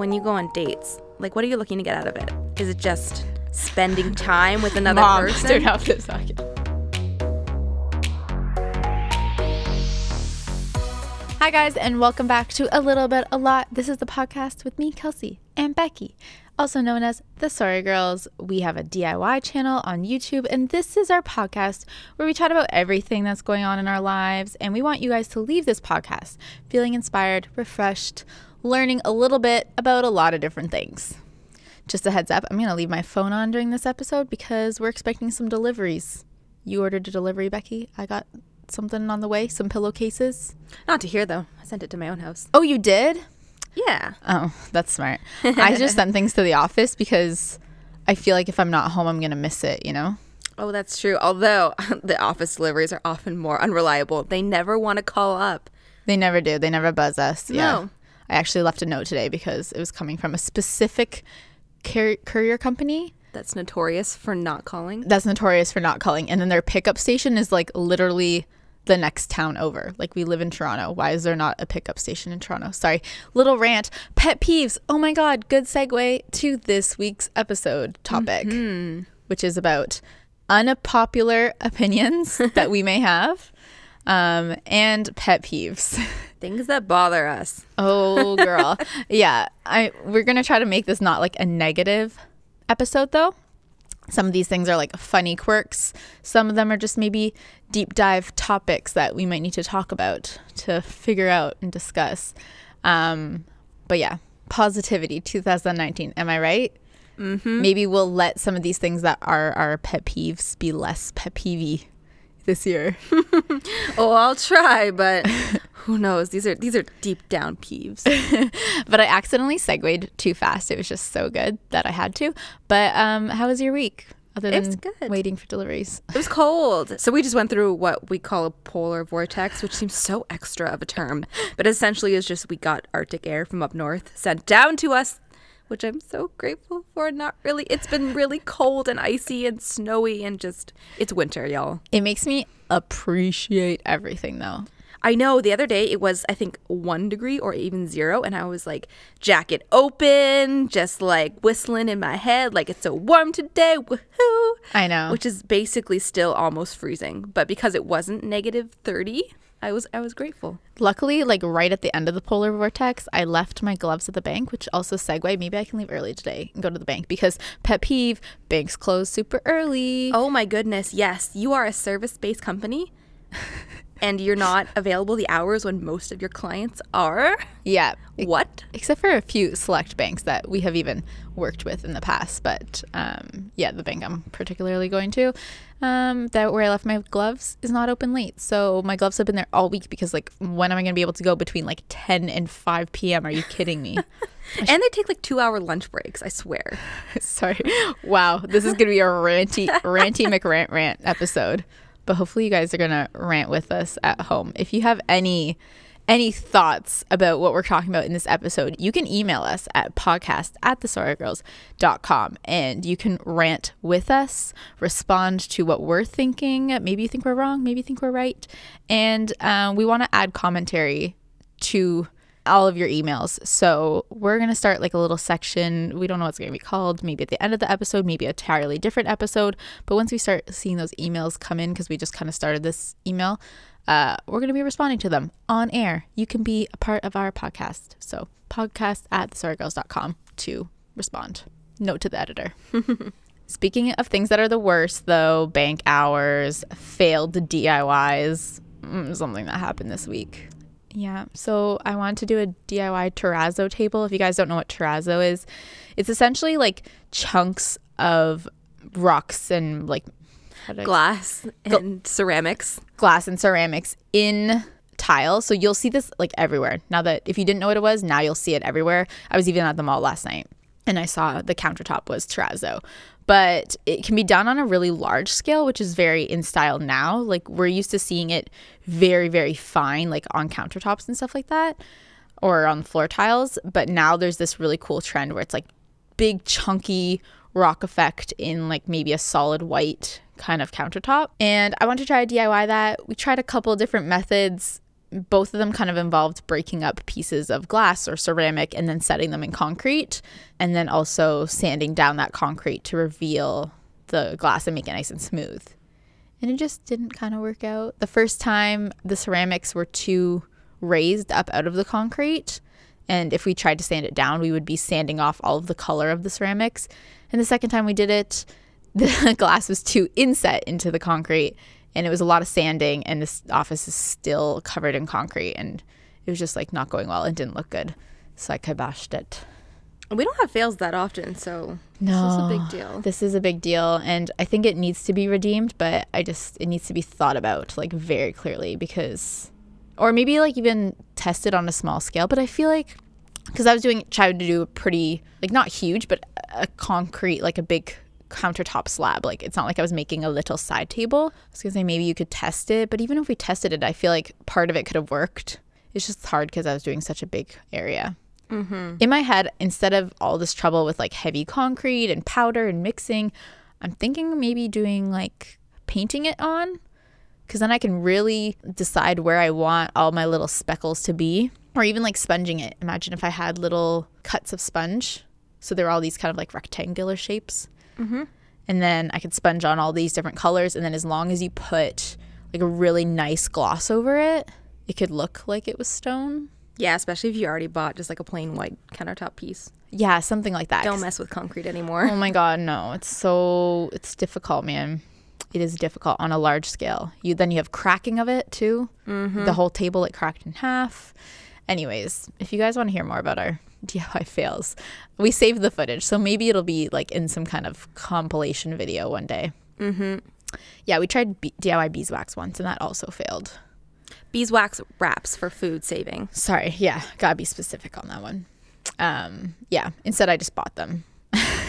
when you go on dates, like what are you looking to get out of it? Is it just spending time with another Mom, person? turn off this socket. Hi, guys, and welcome back to A Little Bit A Lot. This is the podcast with me, Kelsey, and Becky, also known as The Sorry Girls. We have a DIY channel on YouTube, and this is our podcast where we chat about everything that's going on in our lives. And we want you guys to leave this podcast feeling inspired, refreshed, learning a little bit about a lot of different things. Just a heads up, I'm going to leave my phone on during this episode because we're expecting some deliveries. You ordered a delivery, Becky. I got something on the way, some pillowcases. Not to hear though. I sent it to my own house. Oh, you did? Yeah. Oh, that's smart. I just sent things to the office because I feel like if I'm not home, I'm going to miss it, you know? Oh, that's true. Although the office deliveries are often more unreliable. They never want to call up. They never do. They never buzz us. Yeah. No. I actually left a note today because it was coming from a specific car- courier company That's notorious for not calling. that's notorious for not calling. And then their pickup station is like literally the next town over. Like we live in Toronto. Why is there not a pickup station in Toronto? Sorry. Little rant. Pet peeves. Oh my God. Good segue to this week's episode topic, which is about unpopular opinions that we may have um, and pet peeves. Things that bother us. Oh, girl. yeah. I we're going to try to make this not like a negative episode though. Some of these things are like funny quirks. Some of them are just maybe deep dive topics that we might need to talk about to figure out and discuss. Um, but yeah, positivity 2019. Am I right? Mm-hmm. Maybe we'll let some of these things that are our pet peeves be less pet peevy this year. Oh, I'll try, but who knows? These are these are deep down peeves. but I accidentally segued too fast. It was just so good that I had to. But um, how was your week? Other It than was good. waiting for deliveries. It was cold. So we just went through what we call a polar vortex, which seems so extra of a term. But essentially is just we got Arctic air from up north sent down to us, which I'm so grateful for. Not really. It's been really cold and icy and snowy and just it's winter, y'all. It makes me appreciate everything though. I know the other day it was I think 1 degree or even 0 and I was like jacket open, just like whistling in my head like it's so warm today. Woohoo. I know. which is basically still almost freezing. But because it wasn't negative 30, I was I was grateful. Luckily, like right at the end of the polar vortex, I left my gloves at the bank, which also segue. Maybe I can leave early today and go to the bank because pet peeve, banks close super early. Oh my goodness, yes, you are a service-based company. and you're not available the hours when most of your clients are. Yeah. What? Except for a few select banks that we have even worked with in the past. But um, yeah, the bank I'm particularly going to, um, that where I left my gloves is not open late. So my gloves have been there all week because like when am I going to be able to go between like 10 and 5 p.m.? Are you kidding me? And they take like 2-hour lunch breaks, I swear. Sorry. Wow. This is going to be a ranty, ranty McRant rant episode. But hopefully you guys are going to rant with us at home. If you have any any thoughts about what we're talking about in this episode, you can email us at podcast at thesorrygirls.com and you can rant with us, respond to what we're thinking. Maybe you think we're wrong, maybe you think we're right. And um, we want to add commentary to all of your emails. So we're going to start like a little section. We don't know what's going to be called. Maybe at the end of the episode, maybe a entirely different episode. But once we start seeing those emails come in, because we just kind of started this email, uh, we're going to be responding to them on air. You can be a part of our podcast. So podcast at thesorrygirls.com to respond. Note to the editor. Speaking of things that are the worst, though, bank hours, failed DIYs, mm, something that happened this week. Yeah, so I wanted to do a DIY terrazzo table. If you guys don't know what terrazzo is, it's essentially like chunks of rocks and like Glass and ceramics. glass and ceramics in tile. So you'll see this like everywhere. Now that if you didn't know what it was, now you'll see it everywhere. I was even at the mall last night and I saw the countertop was terrazzo. But it can be done on a really large scale, which is very in style now. Like we're used to seeing it very, very fine, like on countertops and stuff like that, or on floor tiles. But now there's this really cool trend where it's like big, chunky rock effect in like maybe a solid white kind of countertop. And I want to try to DIY that. We tried a couple different methods. both of them kind of involved breaking up pieces of glass or ceramic and then setting them in concrete and then also sanding down that concrete to reveal the glass and make it nice and smooth. And it just didn't kind of work out. The first time the ceramics were too raised up out of the concrete. And if we tried to sand it down, we would be sanding off all of the color of the ceramics. And the second time we did it, the glass was too inset into the concrete and it was a lot of sanding and this office is still covered in concrete and it was just like not going well and didn't look good. So I kiboshed it. We don't have fails that often, so No, this is a big deal. This is a big deal, and I think it needs to be redeemed, but I just it needs to be thought about like very clearly because, or maybe like even tested on a small scale. But I feel like because I was doing trying to do a pretty like not huge, but a concrete like a big countertop slab. Like it's not like I was making a little side table. I was gonna say maybe you could test it, but even if we tested it, I feel like part of it could have worked. It's just hard because I was doing such a big area. Mm-hmm. In my head, instead of all this trouble with like heavy concrete and powder and mixing, I'm thinking maybe doing like painting it on because then I can really decide where I want all my little speckles to be, or even like sponging it. Imagine if I had little cuts of sponge. So they're all these kind of like rectangular shapes. Mm-hmm. And then I could sponge on all these different colors. And then as long as you put like a really nice gloss over it, it could look like it was stone. Yeah, especially if you already bought just like a plain white countertop piece. Yeah, something like that. Don't mess with concrete anymore. Oh my god, no. It's so it's difficult, man. It is difficult on a large scale. You then you have cracking of it too. Mm-hmm. The whole table it cracked in half. Anyways, if you guys want to hear more about our DIY fails, we saved the footage, so maybe it'll be like in some kind of compilation video one day. Mm-hmm. Yeah, we tried B- DIY beeswax once, and that also failed. Beeswax wraps for food saving. Sorry, yeah, gotta be specific on that one. Um, yeah. Instead, I just bought them.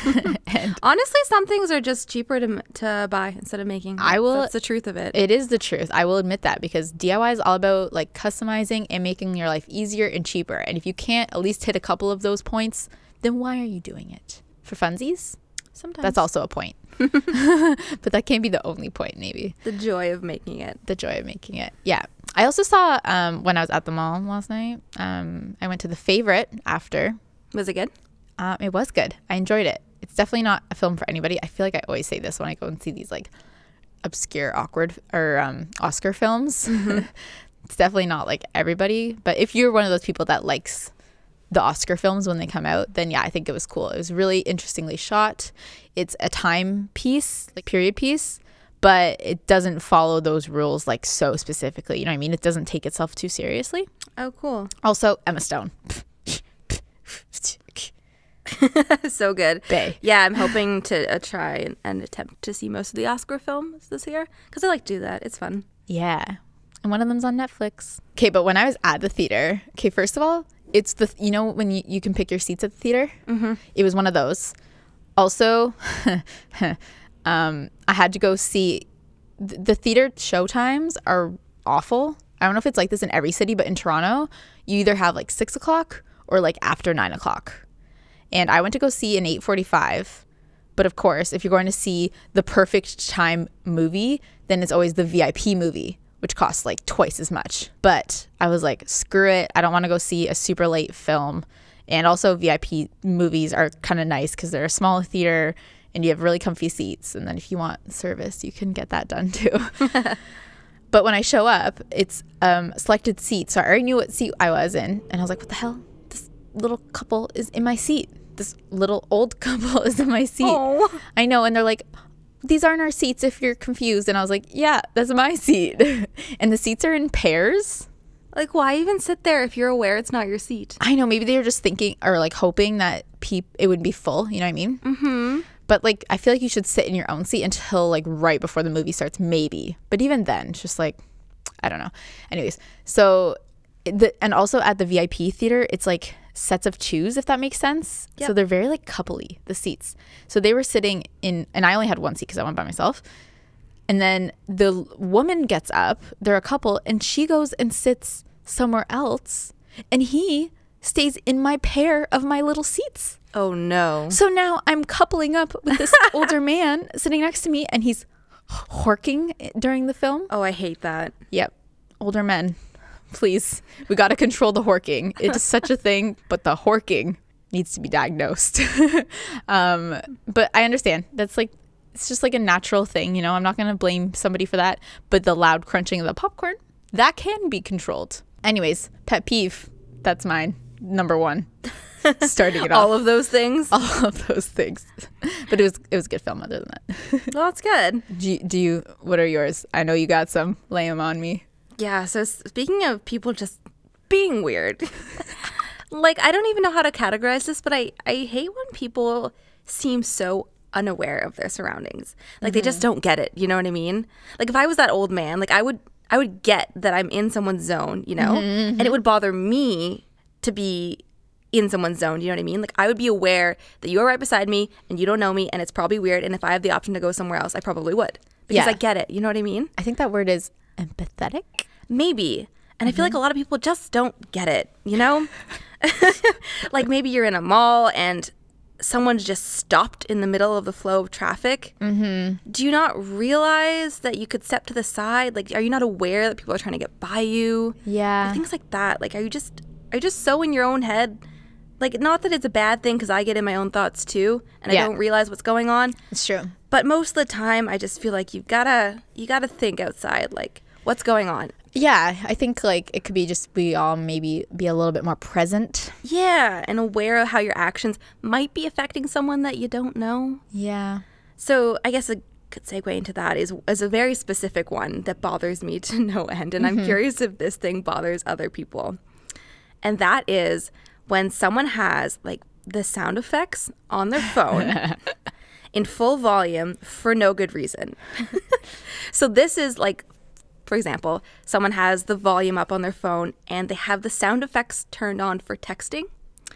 and Honestly, some things are just cheaper to, to buy instead of making. I will- That's the truth of it. It is the truth. I will admit that because DIY is all about like customizing and making your life easier and cheaper. And if you can't at least hit a couple of those points, then why are you doing it? For funsies? Sometimes That's also a point. but that can't be the only point, maybe. the joy of making it. The joy of making it. Yeah. I also saw um, when I was at the mall last night, um, I went to the favorite after. Was it good? Um, it was good. I enjoyed it. It's definitely not a film for anybody. I feel like I always say this when I go and see these like obscure, awkward or um, Oscar films. it's definitely not like everybody. But if you're one of those people that likes the Oscar films when they come out, then yeah, I think it was cool. It was really interestingly shot. It's a time piece, like period piece, but it doesn't follow those rules like so specifically. You know what I mean? It doesn't take itself too seriously. Oh, cool. Also, Emma Stone. so good. Bay. Yeah, I'm hoping to uh, try and, and attempt to see most of the Oscar films this year because I like to do that. It's fun. Yeah. And one of them's on Netflix. Okay, but when I was at the theater, okay, first of all, it's the, you know, when you, you can pick your seats at the theater? Mm-hmm. It was one of those. Also, um, I had to go see, th- the theater show times are awful. I don't know if it's like this in every city, but in Toronto, you either have like six o'clock or like after nine o'clock. And I went to go see an 845. But of course, if you're going to see the perfect time movie, then it's always the VIP movie, which costs like twice as much. But I was like, screw it. I don't want to go see a super late film. And also, VIP movies are kind of nice because they're a small theater and you have really comfy seats. And then if you want service, you can get that done too. but when I show up, it's um, selected seats. So I already knew what seat I was in. And I was like, what the hell? This little couple is in my seat. This little old couple is in my seat. Oh. I know. And they're like, these aren't our seats if you're confused. And I was like, yeah, that's my seat. and the seats are in pairs. Like, why even sit there if you're aware it's not your seat? I know. Maybe they were just thinking or like hoping that peep it would be full. You know what I mean? Mm-hmm. But like, I feel like you should sit in your own seat until like right before the movie starts, maybe. But even then, it's just like, I don't know. Anyways, so the and also at the VIP theater, it's like sets of twos, if that makes sense. So they're very like coupley, the seats. So they were sitting in, and I only had one seat because I went by myself. And then the woman gets up, they're a couple, and she goes and sits somewhere else. And he stays in my pair of my little seats. Oh no. So now I'm coupling up with this older man sitting next to me, and he's horking eh, during the film. Oh, I hate that. Yep. Older men. Please. We got to control the horking. It is such a thing, but the horking needs to be diagnosed. um, but I understand. That's like, it's just like a natural thing, you know? I'm not going to blame somebody for that. But the loud crunching of the popcorn, that can be controlled. Anyways, pet peeve. That's mine. Number one. Starting it off. All of those things. all of those things. But it was it was a good film other than that. Well, that's good. do, you, do you what are yours? I know you got some. Lay them on me. Yeah. So speaking of people just being weird, like I don't even know how to categorize this, but I I hate when people seem so unaware of their surroundings. Like they just mm-hmm. don't get it. You know what I mean? Like if I was that old man, like I would I would get that I'm in someone's zone. You know, mm-hmm, and it mm-hmm. would bother me to be in someone's zone. You know what I mean? Like I would be aware that you are right beside me and you don't know me, and it's probably weird. And if I have the option to go somewhere else, I probably would because Yeah. I get it. You know what I mean? I think that word is empathetic. Maybe. And I feel like a lot of people just don't get it, you know? like maybe you're in a mall and someone's just stopped in the middle of the flow of traffic. Mm-hmm. Do you not realize that you could step to the side? Like, are you not aware that people are trying to get by you? Yeah. Things like that. Like, are you just are you just so in your own head? Like, not that it's a bad thing because I get in my own thoughts too, and Yeah. I don't realize what's going on. It's true. But most of the time, I just feel like you gotta you gotta think outside. Like, what's going on? Yeah, I think like it could be just we all maybe be a little bit more present. Yeah, and aware of how your actions might be affecting someone that you don't know. Yeah. So I guess a good segue into that is is a very specific one that bothers me to no end, and I'm mm-hmm. curious if this thing bothers other people. And that is when someone has like the sound effects on their phone in full volume for no good reason. so this is like for example, someone has the volume up on their phone and they have the sound effects turned on for texting.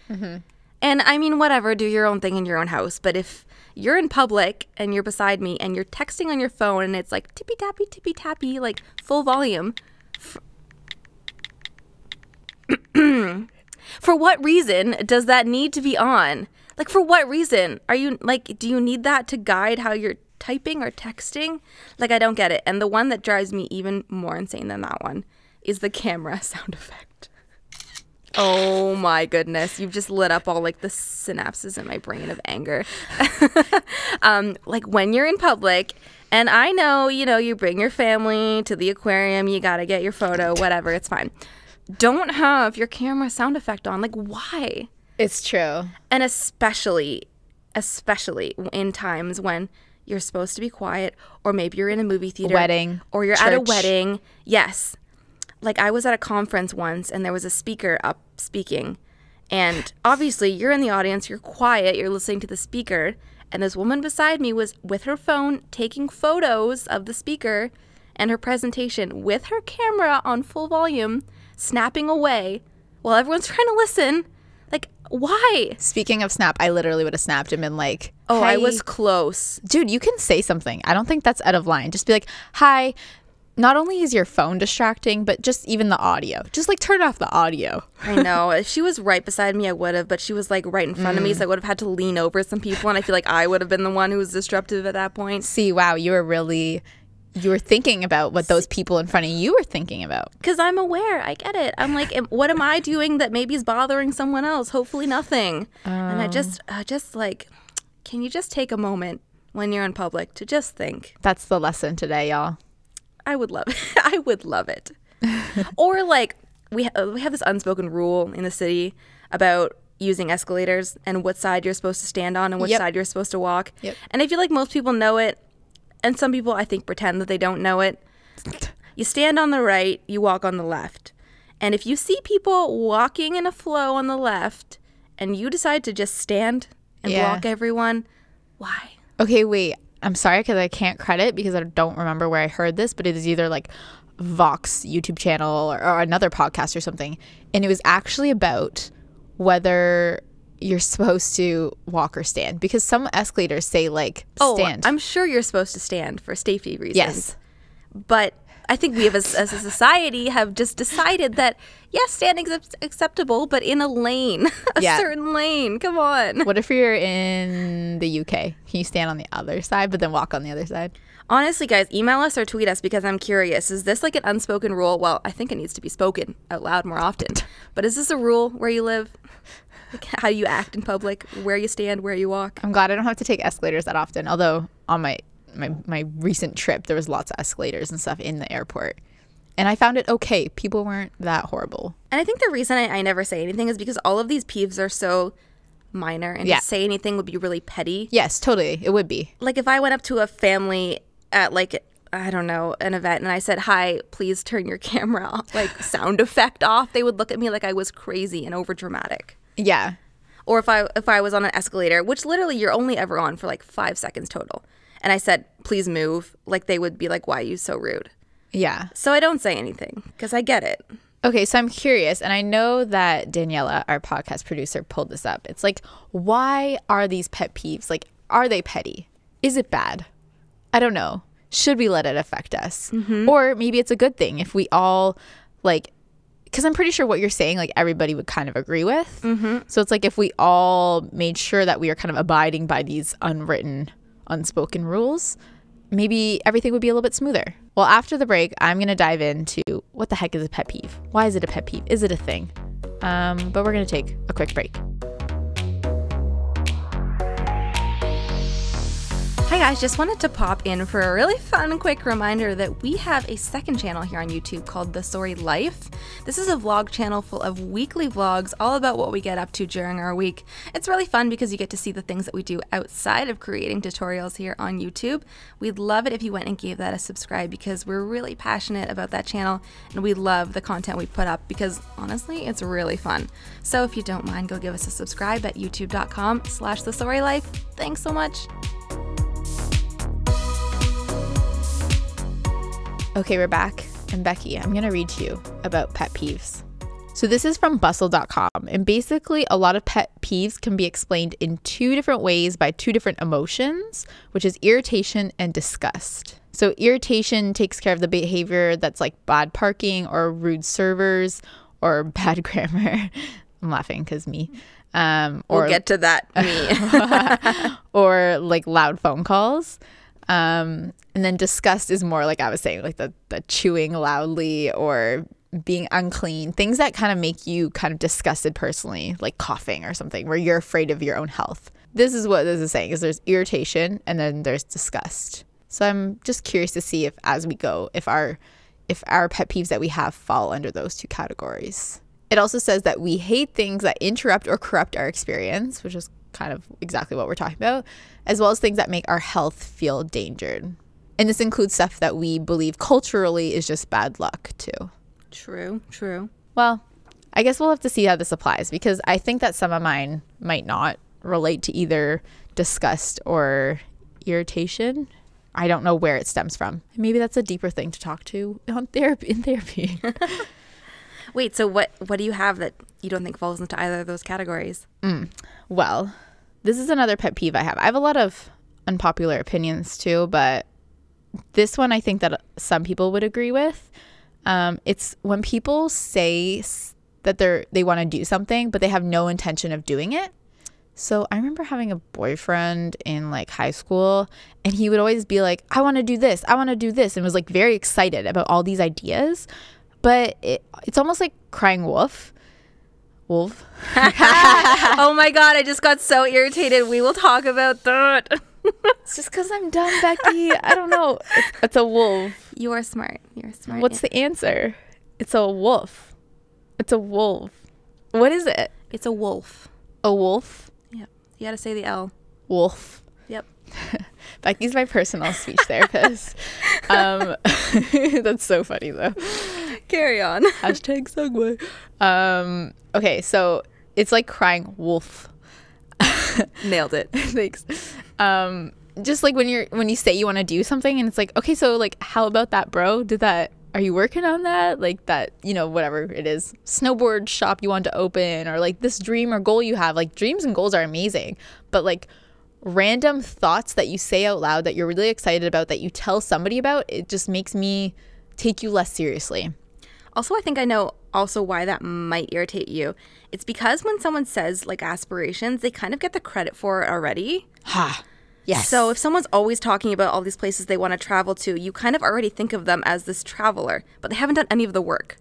Mm-hmm. And I mean, whatever, do your own thing in your own house. But if you're in public and you're beside me and you're texting on your phone and it's like tippy tappy, tippy tappy, like full volume, for what reason does that need to be on? Like, for what reason? Are you like, do you need that to guide how you're typing or texting? Like, I don't get it. And the one that drives me even more insane than that one is the camera sound effect. Oh my goodness. You've just lit up all like the synapses in my brain of anger. um, like when you're in public, and I know, you know, you bring your family to the aquarium, you got to get your photo, whatever, it's fine. Don't have your camera sound effect on. Like, why? It's true. And especially, especially in times when you're supposed to be quiet, or maybe you're in a movie theater, Wedding, or you're at a wedding. Yes. Like I was at a conference once and there was a speaker up speaking. And obviously, you're in the audience, you're quiet, you're listening to the speaker. And this woman beside me was with her phone taking photos of the speaker and her presentation with her camera on full volume, snapping away while everyone's trying to listen. Like, why? Speaking of snap, I literally would have snapped him and like, Oh, I was close. dude, you can say something. I don't think that's out of line. Just be like, hi. Not only is your phone distracting, but just even the audio. Just like turn off the audio. I know. If she was right beside me, I would have, but she was like right in front of me, mm. so I would have had to lean over some people, and I feel like I would have been the one who was disruptive at that point. See, wow, you were really, you were thinking about what those people in front of you were thinking about. Because I'm aware, I get it. I'm like, what am I doing that maybe is bothering someone else? Hopefully, nothing. And I just, uh, just like, can you just take a moment when you're in public to just think? That's the lesson today, y'all. I would love it. I would love it. or like we ha- we have this unspoken rule in the city about using escalators and what side you're supposed to stand on and which Yep. side you're supposed to walk. Yep. And I feel like most people know it, and some people I think pretend that they don't know it. You stand on the right, you walk on the left. And if you see people walking in a flow on the left and you decide to just stand and Yeah. block everyone, why? Okay, wait. I'm sorry because I can't credit because I don't remember where I heard this, but it is either like Vox YouTube channel or, or another podcast or something. And it was actually about whether you're supposed to walk or stand because some escalators say like Oh, stand. I'm sure you're supposed to stand for safety reasons. yes. but I think we have as, as a society have just decided that yes, standing is acceptable, but in a lane, a Yeah. certain lane. Come on. What if you're in the UK? Can you stand on the other side but then walk on the other side? Honestly, guys, email us or tweet us because I'm curious. Is this like an unspoken rule? Well, I think it needs to be spoken out loud more often. But is this a rule where you live? Like how you act in public, where you stand, where you walk? I'm glad I don't have to take escalators that often. Although on my my my recent trip, there was lots of escalators and stuff in the airport, and I found it okay. People weren't that horrible. And I think the reason I, I never say anything is because all of these peeves are so minor, and Yeah. to say anything would be really petty. Yes, totally. It would be. Like if I went up to a family at like I don't know an event and I said, "Hi, please turn your camera off, like sound effect off," they would look at me like I was crazy and over dramatic. Yeah. Or if I if I was on an escalator, which literally you're only ever on for like five seconds total, and I said, "Please move," like they would be like, "Why are you so rude?" Yeah. So I don't say anything because I get it. Okay, so I'm curious, and I know that Daniela, our podcast producer, pulled this up. It's like, why are these pet peeves? Like, are they petty? Is it bad? I don't know. Should we let it affect us? Mm-hmm. Or maybe it's a good thing if we all, like, because I'm pretty sure what you're saying, like, everybody would kind of agree with. Mm-hmm. So it's like if we all made sure that we are kind of abiding by these unwritten, unspoken rules, maybe everything would be a little bit smoother. Well, after the break, I'm going to dive into what the heck is a pet peeve? Why is it a pet peeve? Is it a thing? Um, but we're going to take a quick break. Hi guys, just wanted to pop in for a really fun quick reminder that we have a second channel here on YouTube called The Sorry Life. This is a vlog channel full of weekly vlogs all about what we get up to during our week. It's really fun because you get to see the things that we do outside of creating tutorials here on YouTube. We'd love it if you went and gave that a subscribe because we're really passionate about that channel and we love the content we put up because honestly, it's really fun. So if you don't mind, go give us a subscribe at youtube.com slash the sorry life. Thanks so much. Okay, we're back. I'm Becky. I'm going to read to you about pet peeves. So, this is from bustle.com. And basically, a lot of pet peeves can be explained in two different ways by two different emotions, which is irritation and disgust. So, irritation takes care of the behavior that's like bad parking or rude servers or bad grammar. I'm laughing because me. Um, or We'll get to that. Me. or like loud phone calls. Um, and then disgust is more like I was saying, like the, the chewing loudly or being unclean, things that kind of make you kind of disgusted personally, like coughing or something, where you're afraid of your own health. This is what this is saying is there's irritation and then there's disgust. So I'm just curious to see if as we go, if our if our pet peeves that we have fall under those two categories. It also says that we hate things that interrupt or corrupt our experience, which is kind of exactly what we're talking about, as well as things that make our health feel endangered. And this includes stuff that we believe culturally is just bad luck, too. true, true. Well, I guess we'll have to see how this applies because I think that some of mine might not relate to either disgust or irritation. I don't know where it stems from. Maybe that's a deeper thing to talk to on therapy in therapy. Wait, so what what do you have that you don't think falls into either of those categories? Well, this is another pet peeve I have. I have a lot of unpopular opinions too, but this one I think that some people would agree with. Um, it's when people say that they're they want to do something, but they have no intention of doing it. So I remember having a boyfriend in like high school, and he would always be like, "I want to do this, I want to do this," and was like very excited about all these ideas. But it, it's almost like crying wolf. Wolf. oh my god, I just got so irritated. We will talk about that. It's just because I'm dumb, Becky. I don't know. It's, it's a wolf. you are smart. You're smart. What's the answer? It's a wolf. It's a wolf. What is it? It's a wolf. A wolf? Yep. You got to say the L. Wolf. Yep. Becky's my personal speech therapist. um, that's so funny though. Carry on. Hashtag segue. Um, okay, so it's like crying wolf. Nailed it. Thanks. Um, just like when you're when you say you want to do something and it's like, okay, so like how about that, bro? Did that are you working on that? Like that, you know, whatever it is. Snowboard shop you want to open or like this dream or goal you have. Like dreams and goals are amazing, but like random thoughts that you say out loud that you're really excited about that you tell somebody about, it just makes me take you less seriously. Also, I think I know also why that might irritate you. It's because when someone says like aspirations, they kind of get the credit for it already. Ha. Yes. So if someone's always talking about all these places they want to travel to, you kind of already think of them as this traveler, but they haven't done any of the work.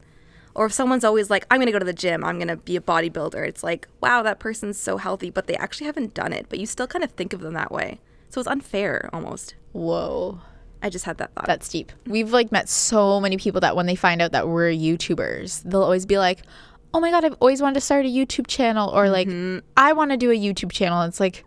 Or if someone's always like, I'm going to go to the gym, I'm going to be a bodybuilder, it's like, wow, that person's so healthy, but they actually haven't done it, but you still kind of think of them that way. So it's unfair almost. Whoa. I just had that thought. That's deep. We've like met so many people that when they find out that we're YouTubers, they'll always be like, "Oh my god, I've always wanted to start a YouTube channel," or like, mm-hmm. "I want to do a YouTube channel." It's like,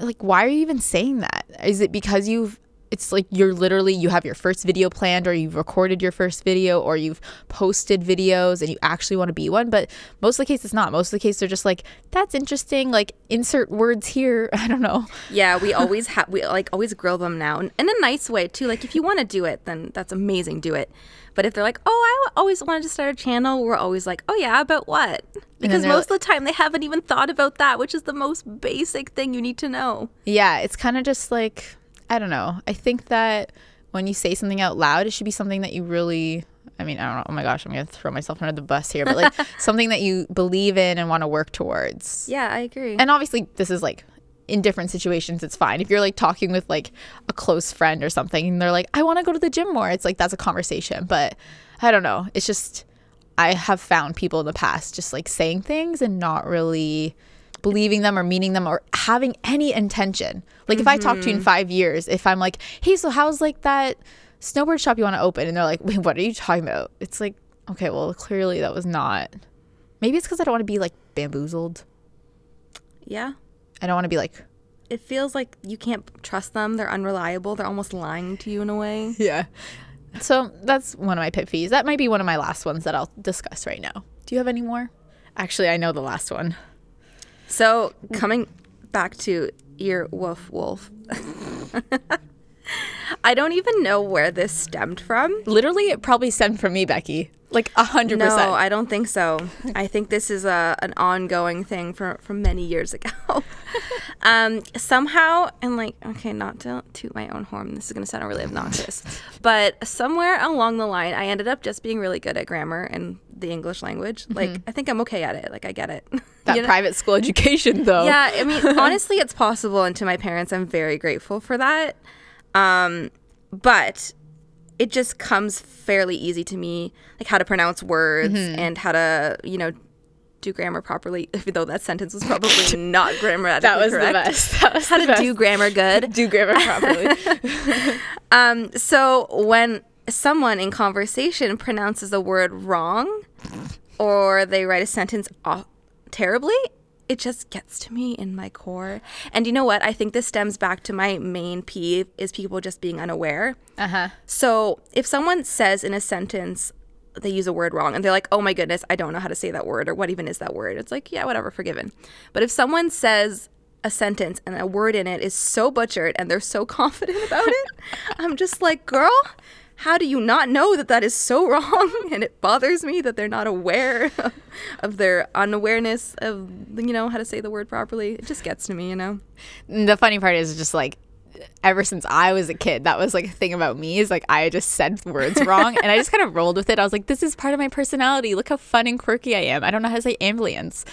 like why are you even saying that? Is it because you've it's like you're literally you have your first video planned or you've recorded your first video or you've posted videos and you actually want to be one but most of the case it's not most of the case they're just like that's interesting like insert words here i don't know Yeah, we always have we like always grill them now in, in a nice way too. Like if you want to do it, then that's amazing, do it. But if they're like, "Oh, I always wanted to start a channel," we're always like, "Oh yeah, about what?" Because most of the time they haven't even thought about that, which is the most basic thing you need to know. Yeah, it's kind of just like I don't know. I think that when you say something out loud, it should be something that you really I mean, I don't know. Oh my gosh, I'm going to throw myself under the bus here, but like something that you believe in and want to work towards. Yeah, I agree. And obviously, this is like in different situations, it's fine. If you're like talking with like a close friend or something and they're like, I want to go to the gym more, it's like that's a conversation. But I don't know. It's just, I have found people in the past just like saying things and not really believing them or meaning them or having any intention. Like if I talk to you in mm-hmm. five years, if I'm like, hey, so how's like that snowboard shop you want to open? And they're like, wait, what are you talking about? It's like, okay, well, clearly that was not. Maybe it's because I don't want to be like bamboozled. yeah. I don't want to be like, It feels like you can't trust them. They're unreliable. They're almost lying to you in a way. yeah. So that's one of my pet fees. That might be one of my last ones that I'll discuss right now. Do you have any more? Actually, I know the last one. So coming back to ear woof wolf. I don't even know where this stemmed from. Literally, it probably stemmed from me, Becky. Like a hundred percent. No. I don't think so. I think this is a an ongoing thing for from many years ago. um, somehow, and like, okay, not to toot my own horn. This is gonna sound really obnoxious, but somewhere along the line, I ended up just being really good at grammar and the English language. Like, I think I'm okay at it. Like, I get it. That You know? private school education, though. Yeah, I mean, honestly, it's possible, and to my parents, I'm very grateful for that. Um, but it just comes fairly easy to me, like how to pronounce words Mm-hmm. and how to, you know, do grammar properly. Even though that sentence was probably not grammatically that was correct. the best. That was How to best. do grammar good. do grammar properly. Um, so when someone in conversation pronounces a word wrong or they write a sentence off terribly, it just gets to me in my core. And you know what? I think this stems back to my main peeve is people just being unaware. uh huh. So if someone says in a sentence they use a word wrong and they're like, "Oh my goodness, I don't know how to say that word or what even is that word?" It's like, "Yeah, whatever, forgiven." But if someone says a sentence and a word in it is so butchered and they're so confident about it, I'm just like, "Girl, how do you not know that that is so wrong?" And it bothers me that they're not aware of their unawareness of you know how to say the word properly. It just gets to me, you know. The funny part is just like ever since I was a kid, that was like a thing about me is like I just said words wrong and I just kind of rolled with it. I was like, this is part of my personality. Look how fun and quirky I am. I don't know how to say ambulance.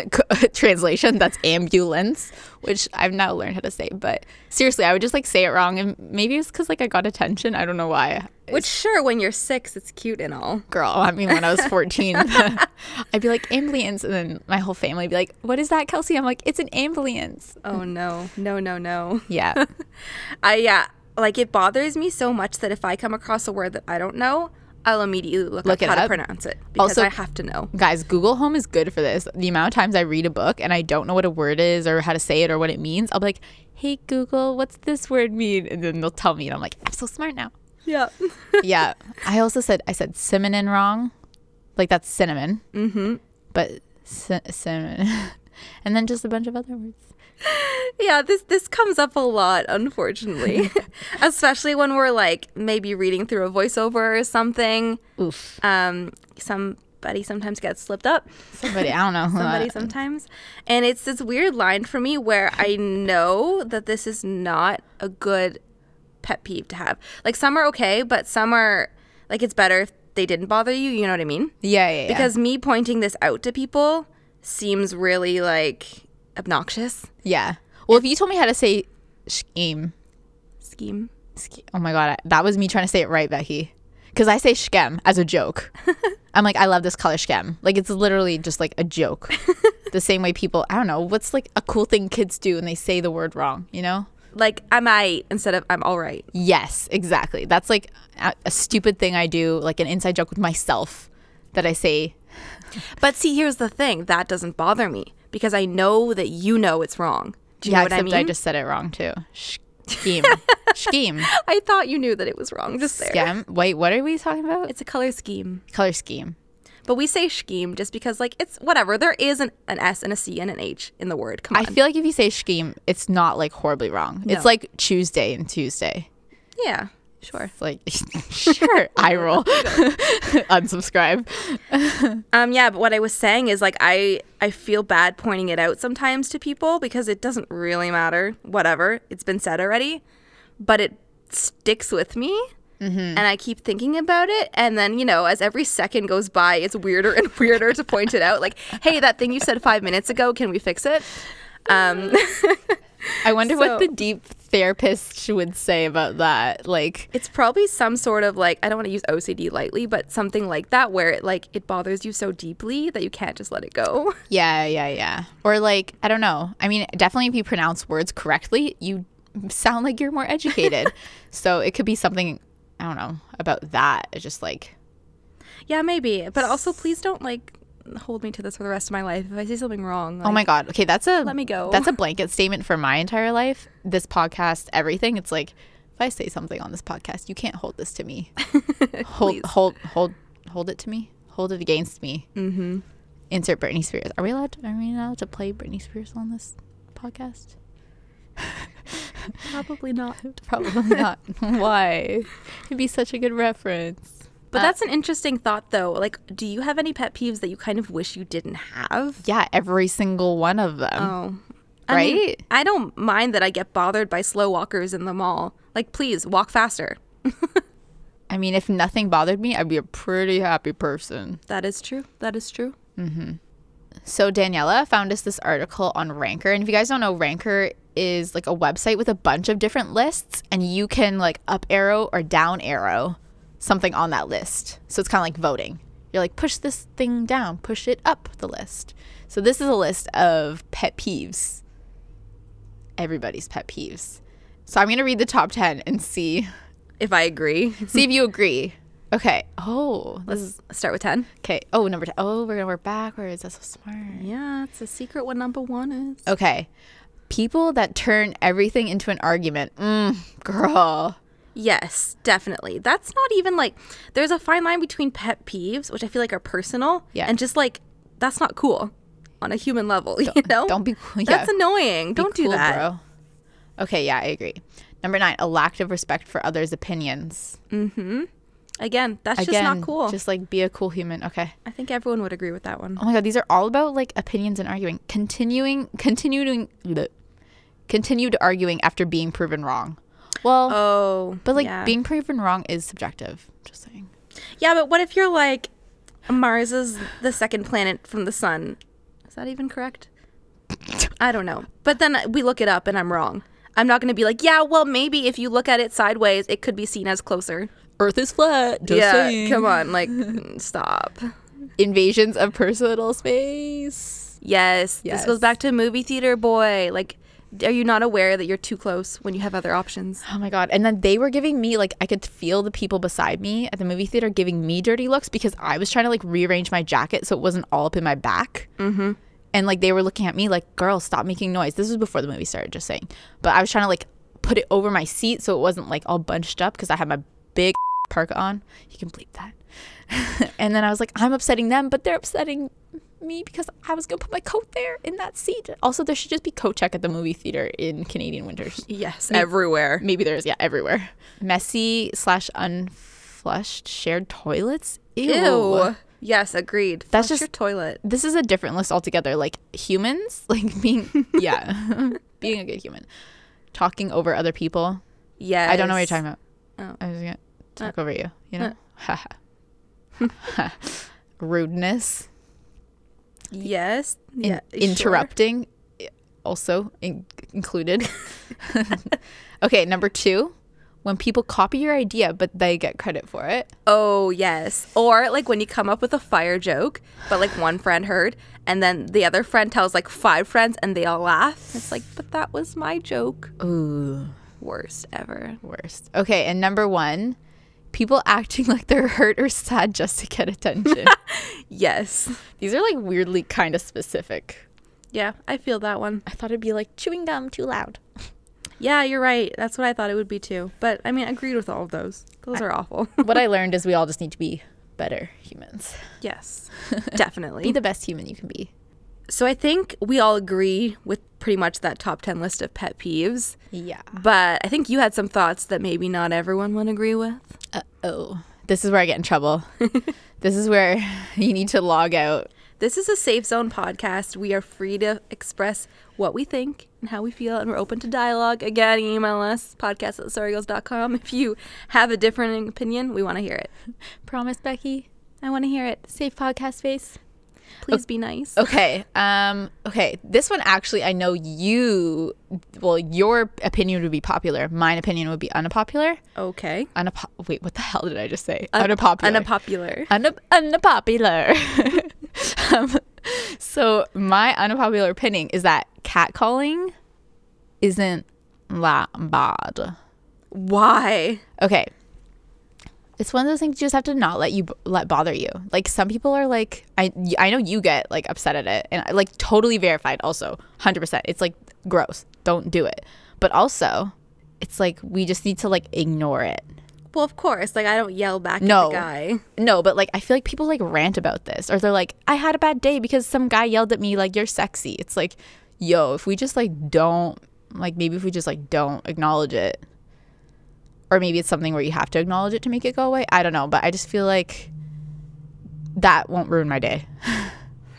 Translation, that's ambulance, which I've now learned how to say. But seriously, I would just like say it wrong. And maybe it's because like I got attention. I don't know why. Which sure, when you're six, it's cute and all. Girl, I mean, when I was 14, I'd be like, ambulance. And then my whole family would be like, what is that, Kelsey? I'm like, it's an ambulance. Oh no, no, no, no. Yeah. I yeah, like it bothers me so much that if I come across a word that I don't know, I'll immediately look, Look up how to pronounce it because Also- I have to know. Guys, Google Home is good for this. The amount of times I read a book and I don't know what a word is or how to say it or what it means, I'll be like, hey, Google, what's this word mean? And then they'll tell me. And I'm like, I'm so smart now. Yeah. yeah. I also said, I said cinnamon wrong. Like that's cinnamon. Mm-hmm. But ci- cinnamon. and then just a bunch of other words. Yeah, this this comes up a lot, unfortunately. Especially when we're like maybe reading through a voiceover or something. Oof. Um somebody sometimes gets slipped up. Somebody, I don't know. who somebody that- sometimes. And it's this weird line for me where I know that this is not a good pet peeve to have. Like some are okay, but some are like it's better if they didn't bother you, you know what I mean? yeah, yeah, yeah. Because me pointing this out to people seems really like obnoxious. Yeah. Well, if you told me how to say scheme. Scheme. Ske- Oh my god, I- that was me trying to say it right, Becky. Because I say shkem as a joke. I'm like, I love this color shkem. Like it's literally just like a joke. the same way people, I don't know, what's like a cool thing kids do and they say the word wrong, you know? Like I'm I instead of I'm all right. Yes, exactly. That's like a, a stupid thing I do, like an inside joke with myself that I say. But see, here's the thing. That doesn't bother me because I know that you know it's wrong. Do you yeah, know what I mean? just said it wrong too. Scheme. scheme. I thought you knew that it was wrong just there. Scam. Wait, what are we talking about? It's a color scheme. color scheme. But we say scheme just because like it's whatever. There is an, an S and a C and an H in the word. Come on. I feel like if you say scheme, it's not like horribly wrong. It's like Tuesday and Tuesday. yeah. Sure. It's like sure, I roll. Unsubscribe. Um yeah, but what I was saying is like I I feel bad pointing it out sometimes to people because it doesn't really matter. Whatever. It's been said already. But it sticks with me. And I keep thinking about it. And then, you know, as every second goes by, it's weirder and weirder to point it out. Like, hey, that thing you said five minutes ago, can we fix it? Um, I wonder what the deep therapist would say about that. Like it's probably some sort of like, I don't want to use OCD lightly, but something like that where it like it bothers you so deeply that you can't just let it go. Yeah, yeah, yeah. Or like, I don't know. I mean, definitely if you pronounce words correctly, you sound like you're more educated. so it could be something, I don't know, about that. It's just like, Yeah, maybe. But also, please don't like hold me to this for the rest of my life. If I say something wrong, oh my God. Okay, that's a Let me go. That's a blanket statement for my entire life. This podcast, everything. It's like if I say something on this podcast, you can't hold this to me. hold, hold, hold, hold it to me. Hold it against me. Mm-hmm. Insert Britney Spears. Are we allowed? To, are we allowed to play Britney Spears on this podcast? probably not. Probably not. Why? It'd be such a good reference. But Uh, that's an interesting thought, though. Like, do you have any pet peeves that you kind of wish you didn't have? Yeah, every single one of them. Oh, I mean, Right? I don't mind that I get bothered by slow walkers in the mall. Like, please walk faster. I mean, if nothing bothered me, I'd be a pretty happy person. That is true. That is true. So Daniela found us this article on Ranker, and if you guys don't know, Ranker is like a website with a bunch of different lists, and you can like up arrow or down arrow something on that list. So it's kind of like voting. You're like push this thing down, push it up the list. So this is a list of pet peeves. Everybody's pet peeves. So I'm gonna read the top ten and see If I agree, see if you agree. Okay. Oh, let's start with 10. okay. Oh, number ten. Oh, we're gonna work backwards. That's so smart. Yeah, it's a secret what number one is. Okay. People that turn everything into an argument. Mm, girl. Yes, definitely. That's not even like there's a fine line between pet peeves, which I feel like are personal, Yeah. and just like that's not cool on a human level. You know, Don't be yeah, That's annoying. be Don't do that. bro. Okay, yeah, I agree. Number nine, a lack of respect for others' opinions. Mm-hmm. Again, that's Again, just not cool. Just like be a cool human. Okay. I think everyone would agree with that one. Oh my god, these are all about like opinions and arguing. Continuing, continuing, bleh. continued arguing after being proven wrong. Well, Oh, but like yeah. being proven wrong is subjective. Just saying. yeah, but what if you're like Mars is the second planet from the sun? Is that even correct? I don't know. But then we look it up and I'm wrong. I'm not going to be like, yeah, well, maybe if you look at it sideways, it could be seen as closer. Earth is flat. Just yeah, saying. come on, like stop. Invasions of personal space. Yes, Yes. this goes back to movie theater boy. Like, are you not aware that you're too close when you have other options? Oh my god! And then they were giving me like I could feel the people beside me at the movie theater giving me dirty looks because I was trying to like rearrange my jacket so it wasn't all up in my back. Mm-hmm. And like they were looking at me like, "Girl, stop making noise." This was before the movie started, just saying. But I was trying to like put it over my seat so it wasn't like all bunched up because I had my big parka on. You can bleep that. and then I was like, I'm upsetting them, but they're upsetting me because I was gonna put my coat there in that seat. Also, there should just be coat check at the movie theater in Canadian winters. Yes, everywhere. Maybe there's yeah everywhere. Messy slash unflushed shared toilets. Ew. Ew. Yes, agreed. That's Flush just- your toilet. This is a different list altogether. Like humans, like being yeah, being a good human, talking over other people. Yes. I don't know what you're talking about. Oh. I was gonna talk uh. over you. You know, uh. rudeness, Yes. in- Yeah. sure. interrupting, also in- included. Okay, number two, when people copy your idea but they get credit for it. Oh, yes. Or like when you come up with a fire joke, but like one friend heard, and then the other friend tells like five friends and they all laugh. It's like, but that was my joke. Ooh, Worst ever. worst. Okay, and number one, people acting like they're hurt or sad just to get attention. Yes. These are like weirdly kind of specific. Yeah, I feel that one. I thought it'd be like chewing gum too loud. Yeah, you're right. That's what I thought it would be too. But I mean, I agreed with all of those. Those are awful. what I learned is we all just need to be better humans. yes, Definitely. Be the best human you can be. So I think we all agree with pretty much that top 10 list of pet peeves. Yeah. But I think you had some thoughts that maybe not everyone would agree with. Uh oh. This is where I get in trouble. this is where you need to log out. This is a safe zone podcast. We are free to express what we think and how we feel, and we're open to dialogue. Again, email us, podcast at sorrygirls.com. If you have a different opinion, we want to hear it. Promise, Becky. I want to hear it. Safe podcast face. Please be nice. Okay. Um. Okay. This one actually, I know you. Well, your opinion would be popular. Mine opinion would be unpopular. Okay. Unapo- Wait, what the hell did I just say? Un- unpopular. Unpopular. Unap- unpopular. um, so my unpopular opinion is that catcalling isn't that bad. Why? Okay. It's one of those things you just have to not let you let bother you. Like some people are like I I know you get like upset at it and like totally verified also 100%. It's like gross. Don't do it. But also it's like we just need to like ignore it. Well, of course. Like, I don't yell back No. at the guy. No, but like I feel like people like rant about this or they're like I had a bad day because some guy yelled at me like you're sexy. It's like yo, if we just like don't like maybe if we just like don't acknowledge it or maybe it's something where you have to acknowledge it to make it go away. I don't know, but I just feel like that won't ruin my day.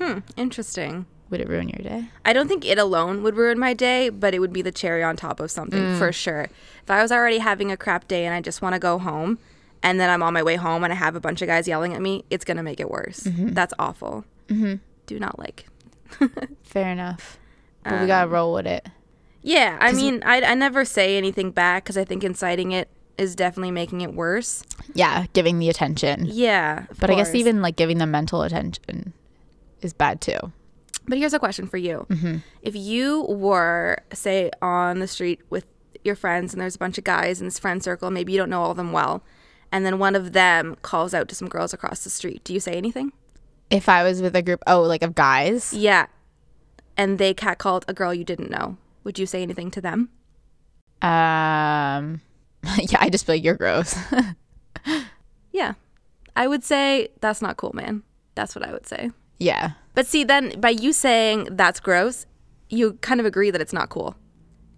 Hmm, interesting. Would it ruin your day? I don't think it alone would ruin my day, but it would be the cherry on top of something for sure. If I was already having a crap day and I just want to go home, and then I'm on my way home and I have a bunch of guys yelling at me, it's gonna make it worse. That's awful. Mm-hmm. Do not like. Fair enough. But we got to roll with it. Yeah, I mean, I, I never say anything back because I think inciting it is definitely making it worse. Yeah, giving the attention. Yeah, But I guess even like giving them mental attention is bad too. But here's a question for you. If you were, say, on the street with your friends and there's a bunch of guys in this friend circle, maybe you don't know all of them well, and then one of them calls out to some girls across the street, do you say anything? If I was with a group, oh, like of guys, Yeah. And they catcalled a girl you didn't know. Would you say anything to them? um, yeah, I just feel like you're gross. Yeah. I would say, that's not cool, man. That's what I would say. yeah, But see, then by you saying that's gross, you kind of agree that it's not cool.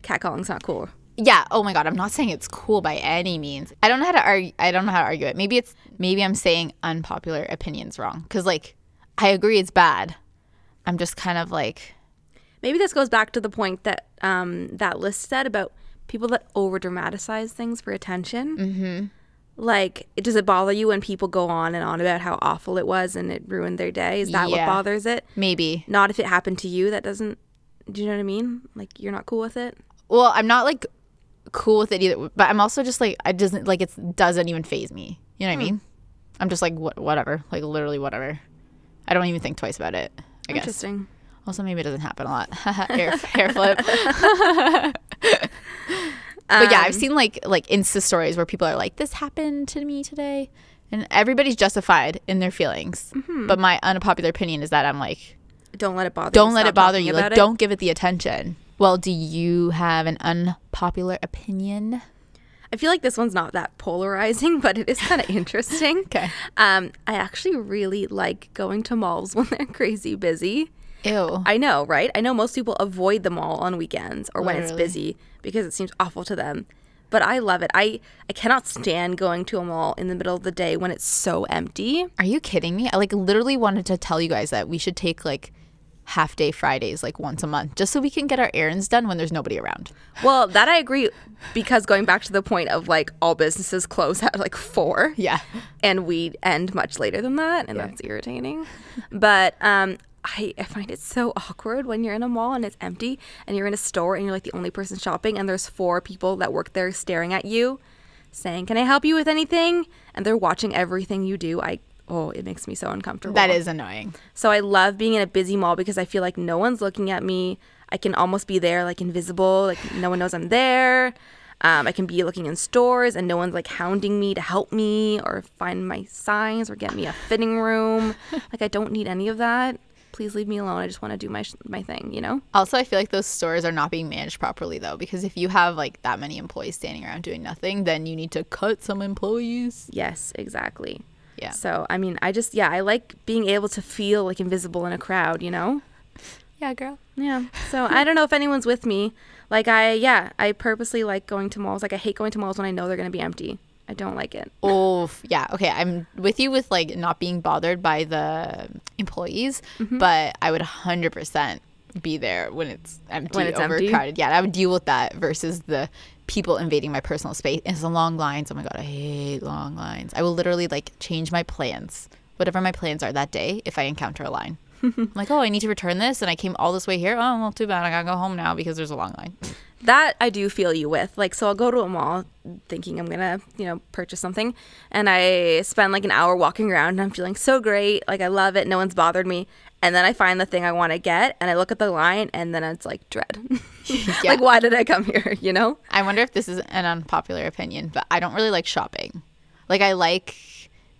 Catcalling's not cool. yeah. Oh my god, I'm not saying it's cool by any means. I don't know how to argue. I don't know how to argue it. Maybe it's maybe I'm saying unpopular opinions wrong because like I agree it's bad. I'm just kind of like Maybe this goes back to the point that um, that list said about people that over dramatize things for attention. Mm-hmm. Like, does it bother you when people go on and on about how awful it was and it ruined their day? Is that Yeah. what bothers it? maybe. Not if it happened to you. That doesn't. Do you know what I mean? Like, you're not cool with it. Well, I'm not like cool with it either, but I'm also just like I doesn't like it doesn't even faze me. You know what I mean? I'm just like what whatever, like literally whatever. I don't even think twice about it. I guess. Interesting. Also, maybe it doesn't happen a lot. hair, hair flip. but yeah, I've seen like like Insta stories where people are like, "This happened to me today," and everybody's justified in their feelings. But my unpopular opinion is that I'm like, Don't let it bother. don't you. let Stop it bother you. Like, it. don't give it the attention. Well, do you have an unpopular opinion? I feel like this one's not that polarizing, but it is kind of interesting. Okay. Um, I actually really like going to malls when they're crazy busy. Ew. I know, right? I know most people avoid the mall on weekends or when it's busy because it seems awful to them. But I love it. I I cannot stand going to a mall in the middle of the day when it's so empty. Are you kidding me? I like literally wanted to tell you guys that we should take like half day Fridays like once a month just so we can get our errands done when there's nobody around. Well, that I agree because going back to the point of like all businesses close at like 4. Yeah. and we end much later than that and that's irritating but um I, I find it so awkward when you're in a mall and it's empty and you're in a store and you're like the only person shopping and there's four people that work there staring at you saying, Can I help you with anything? And they're watching everything you do. I oh, it makes me so uncomfortable. That is annoying. So I love being in a busy mall because I feel like no one's looking at me. I can almost be there like invisible, like no one knows I'm there. Um, I can be looking in stores and no one's like hounding me to help me or find my signs or get me a fitting room. like I don't need any of that. Please leave me alone. I just want to do my sh- my thing, you know? Also, I feel like those stores are not being managed properly though, because if you have like that many employees standing around doing nothing, then you need to cut some employees. Yes, exactly. Yeah. So, I mean, I just yeah, I like being able to feel like invisible in a crowd, you know? Yeah, girl. Yeah. So I don't know if anyone's with me. Like I yeah, I purposely like going to malls. Like I hate going to malls when I know they're gonna be empty. I don't like it. Oh, yeah. Okay, I'm with you with like not being bothered by the employees, Mm-hmm. but I would 100% be there when it's empty, When it's empty? overcrowded. Yeah, I would deal with that versus the people invading my personal space. And it's the long lines. Oh my god, I hate long lines. I will literally like change my plans, whatever my plans are that day, if I encounter a line. I'm like, oh, I need to return this, and I came all this way here. Oh, well, too bad. I gotta go home now because there's a long line. That I do feel you with. Like so I'll go to a mall thinking I'm gonna, you know, purchase something and I spend like an hour walking around and I'm feeling so great, like I love it, no one's bothered me. And then I find the thing I want to get and I look at the line and then it's like dread. Yeah. Like why did I come here, you know? I wonder if this is an unpopular opinion, but I don't really like shopping. Like I like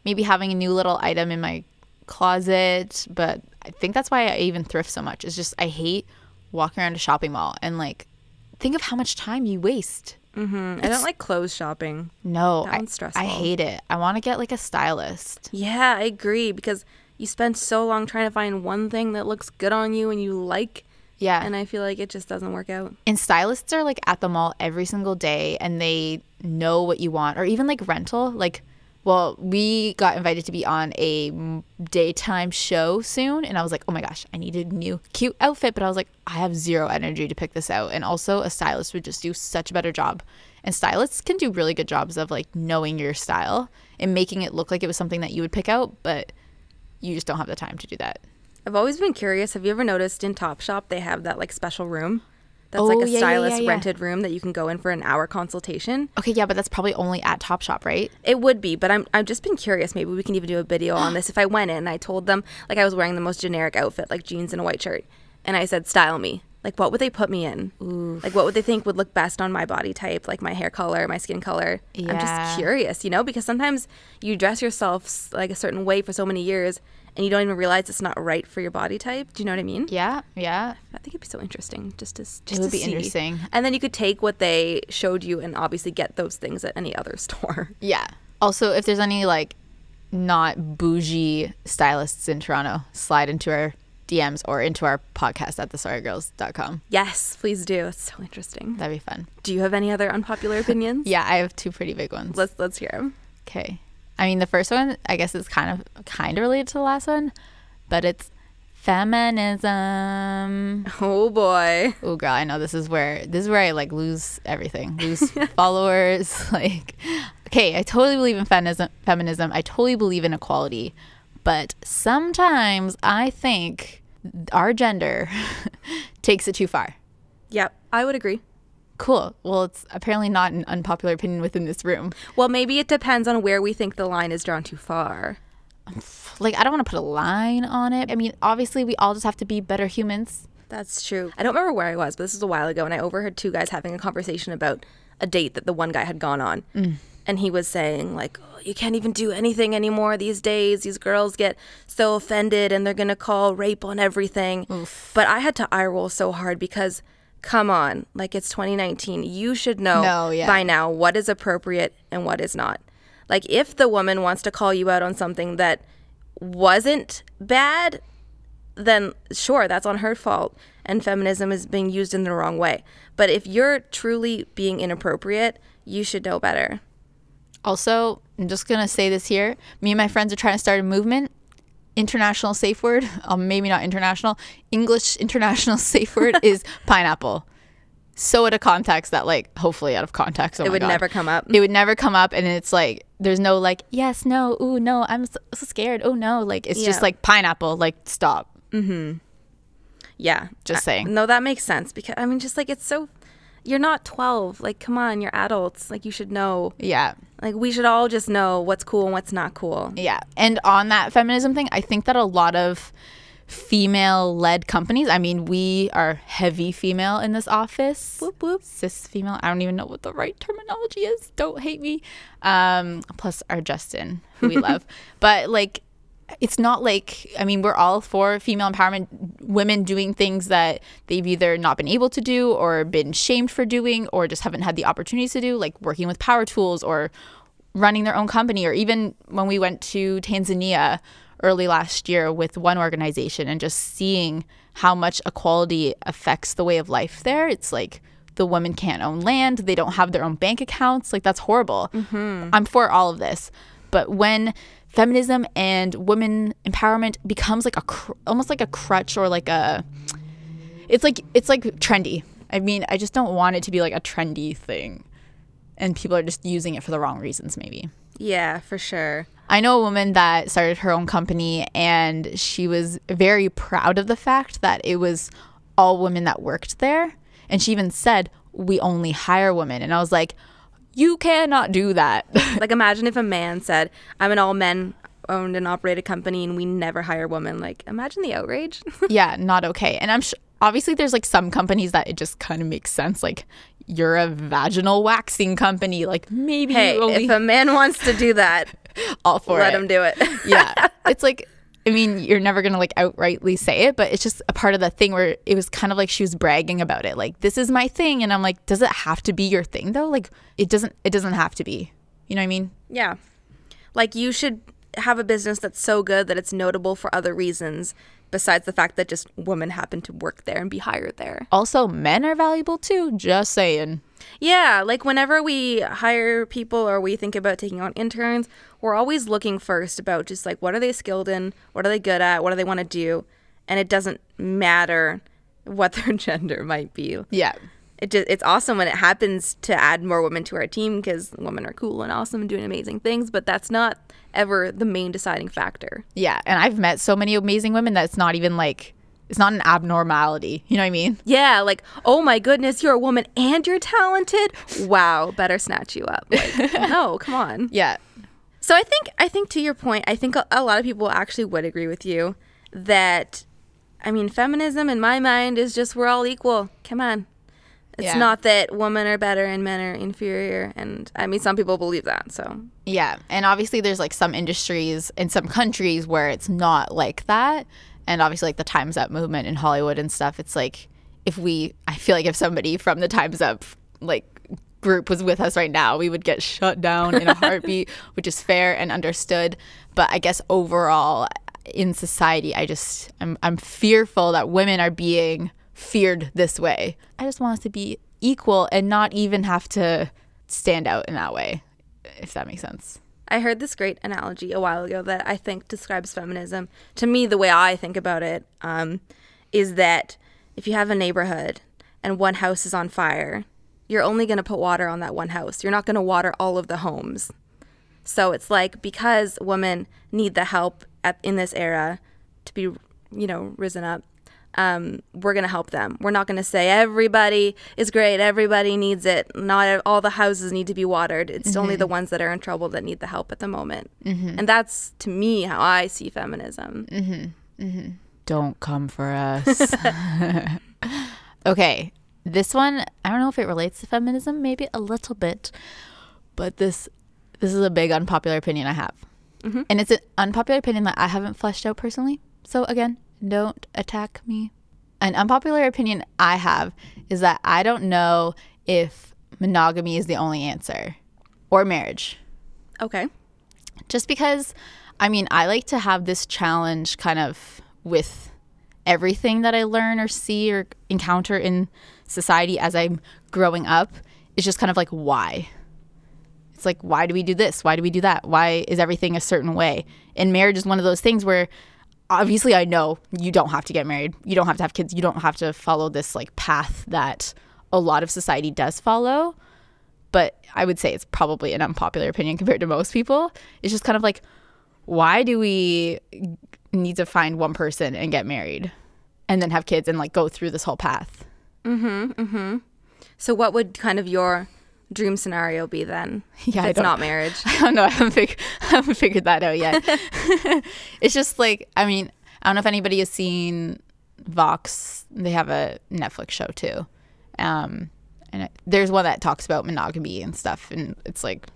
maybe having a new little item in my closet, but I think that's why I even thrift so much. It's just I hate walking around a shopping mall and like think of how much time you waste. Mm-hmm. I don't like clothes shopping. No, I, stressful. I hate it. I want to get like a stylist. Yeah, I agree because you spend so long trying to find one thing that looks good on you and you like Yeah. and I feel like it just doesn't work out. and stylists are like at the mall every single day and they know what you want or even like rental like well we got invited to be on a daytime show soon and i was like oh my gosh i need a new cute outfit but i was like i have zero energy to pick this out and also a stylist would just do such a better job and stylists can do really good jobs of like knowing your style and making it look like it was something that you would pick out but you just don't have the time to do that I've always been curious. Have you ever noticed in Topshop they have that like special room? That's Oh, like a yeah, stylist yeah, yeah. rented room that you can go in for an hour consultation. okay yeah but that's probably only at topshop right It would be, but I'm I've just been curious. Maybe we can even do a video on this. If I went in and I told them like I was wearing the most generic outfit, like jeans and a white shirt, and I said, "Style me." Like, what would they put me in? Like, what would they think would look best on my body type, like my hair color, my skin color? I'm just curious, you know, because sometimes you dress yourself like a certain way for so many years, and you don't even realize it's not right for your body type. Do you know what I mean? yeah yeah I think it'd be so interesting just to s- it would to be see. interesting. And then you could take what they showed you and obviously get those things at any other store. Yeah. Also, if there's any like not bougie stylists in Toronto, slide into our DMs or into our podcast at thesorrygirls.com. Yes, please do. It's so interesting. That'd be fun. Do you have any other unpopular opinions? Yeah, I have two pretty big ones. Let's let's hear them. Okay. I mean, the first one, I guess, is kind of kind of related to the last one, but it's feminism. Oh boy. Oh, girl, I know this is where this is where I like lose everything, lose followers. Like, okay, I totally believe in feminism. Feminism. I totally believe in equality, but sometimes I think our gender takes it too far. Yep, I would agree. Cool. Well, it's apparently not an unpopular opinion within this room. Well, maybe it depends on where we think the line is drawn too far. Like, I don't want to put a line on it. I mean, obviously, we all just have to be better humans. That's true. I don't remember where I was, but this was a while ago, and I overheard two guys having a conversation about a date that the one guy had gone on. Mm. And he was saying, like, oh, you can't even do anything anymore these days. These girls get so offended and they're going to call rape on everything. But I had to eye roll so hard because, come on, like, it's 2019. You should know No, yeah. by now what is appropriate and what is not. Like, if the woman wants to call you out on something that wasn't bad, then sure, that's on her fault. And feminism is being used in the wrong way. But if you're truly being inappropriate, you should know better. Also, I'm just gonna say this here. Me and my friends are trying to start a movement. International safe word, um, maybe not international. English international safe word is pineapple. So out of context that like hopefully out of context. Oh it would God. never come up. It would never come up, and it's like there's no like yes, no, ooh, no, I'm so, so scared. Oh no, like it's just like pineapple. Like stop. Yeah. Just I- saying. no, that makes sense because I mean, just like it's so. You're not 12. Like, come on, you're adults. Like, you should know. Yeah. Like, we should all just know what's cool and what's not cool. Yeah. And on that feminism thing, I think that a lot of female led companies, I mean, we are heavy female in this office. Whoop whoop. Cis female. I don't even know what the right terminology is. Don't hate me. Um, plus our Justin, who we love. But like, it's not like I mean we're all for female empowerment, women doing things that they've either not been able to do or been shamed for doing or just haven't had the opportunities to do, like working with power tools or running their own company or even when we went to Tanzania early last year with one organization and just seeing how much equality affects the way of life there. It's like the women can't own land, they don't have their own bank accounts. Like that's horrible. Mm-hmm. I'm for all of this. But when feminism and women empowerment becomes like a cr- almost like a crutch or like a it's like it's like trendy. I mean, I just don't want it to be like a trendy thing. And people are just using it for the wrong reasons maybe. Yeah, for sure. I know a woman that started her own company and she was very proud of the fact that it was all women that worked there. And she even said, We only hire women. And I was like, You cannot do that. Like, imagine if a man said, I'm an all men owned and operated company and we never hire women. Like, imagine the outrage. yeah, not okay. And I'm sh- obviously there's like some companies that it just kind of makes sense. Like, you're a vaginal waxing company. Like, maybe hey, only if a man wants to do that, all for let it. Let him do it. yeah. It's like, I mean, you're never going to like outrightly say it, but it's just a part of the thing where it was kind of like she was bragging about it. Like, this is my thing. And I'm like, does it have to be your thing though? Like, it doesn't, it doesn't have to be. You know what I mean? Yeah. Like you should have a business that's so good that it's notable for other reasons besides the fact that just women happen to work there and be hired there. Also, men are valuable too. Just saying. Yeah, like whenever we hire people or we think about taking on interns, we're always looking first about just like what are they skilled in, what are they good at, what do they want to do, and it doesn't matter what their gender might be. Yeah. It just, it's awesome when it happens to add more women to our team because women are cool and awesome and doing amazing things, but that's not ever the main deciding factor. Yeah. And I've met so many amazing women that it's not even like, it's not an abnormality. You know what I mean? Yeah, like, oh my goodness, you're a woman and you're talented. Wow, better snatch you up. Like, no, come on. Yeah. So I think I think to your point, I think a, a lot of people actually would agree with you that I mean, feminism in my mind is just we're all equal. Come on. It's Yeah. not that women are better and men are inferior and I mean some people believe that. So Yeah. And obviously, there's like some industries in some countries where it's not like that. And obviously, like the Time's Up movement in Hollywood and stuff, it's like if we, I feel like if somebody from the Time's Up, like, group was with us right now, we would get shut down in a heartbeat, which is fair and understood. But I guess overall in society, I just, I'm, I'm fearful that women are being feared this way. I just want us to be equal and not even have to stand out in that way, if that makes sense. I heard this great analogy a while ago that I think describes feminism. To me, the way I think about it um, is that if you have a neighborhood and one house is on fire, you're only going to put water on that one house. You're not going to water all of the homes. So it's like because women need the help at, in this era to be, you know, risen up, um, we're going to help them. We're not going to say everybody is great, everybody needs it. Not all the houses need to be watered. It's only the mm-hmm. ones that are in trouble that need the help at the moment. Mm-hmm. And that's to me how I see feminism. Mm-hmm. Don't come for us. okay. This one, I don't know if it relates to feminism, maybe a little bit, but this this is a big unpopular opinion I have. Mm-hmm. And it's an unpopular opinion that I haven't fleshed out personally. So again, don't attack me. An unpopular opinion I have is that I don't know if monogamy is the only answer or marriage Okay. just because I mean, I like to have this challenge kind of with everything that I learn or see or encounter in society as I'm growing up. It's just kind of like, why? It's like, why do we do this? Why do we do that? Why is everything a certain way? And marriage is one of those things where obviously I know you don't have to get married. You don't have to have kids. You don't have to follow this like path that a lot of society does follow but I would say it's probably an unpopular opinion compared to most people. It's just kind of like, why do we need to find one person and get married and then have kids and like go through this whole path. So, what would kind of your dream scenario be then? Yeah, it's not marriage. I don't know. I haven't, fig- I haven't figured that out yet. it's just like, I mean, I don't know if anybody has seen Vox. They have a Netflix show too. Um, and it, there's one that talks about monogamy and stuff. And it's like,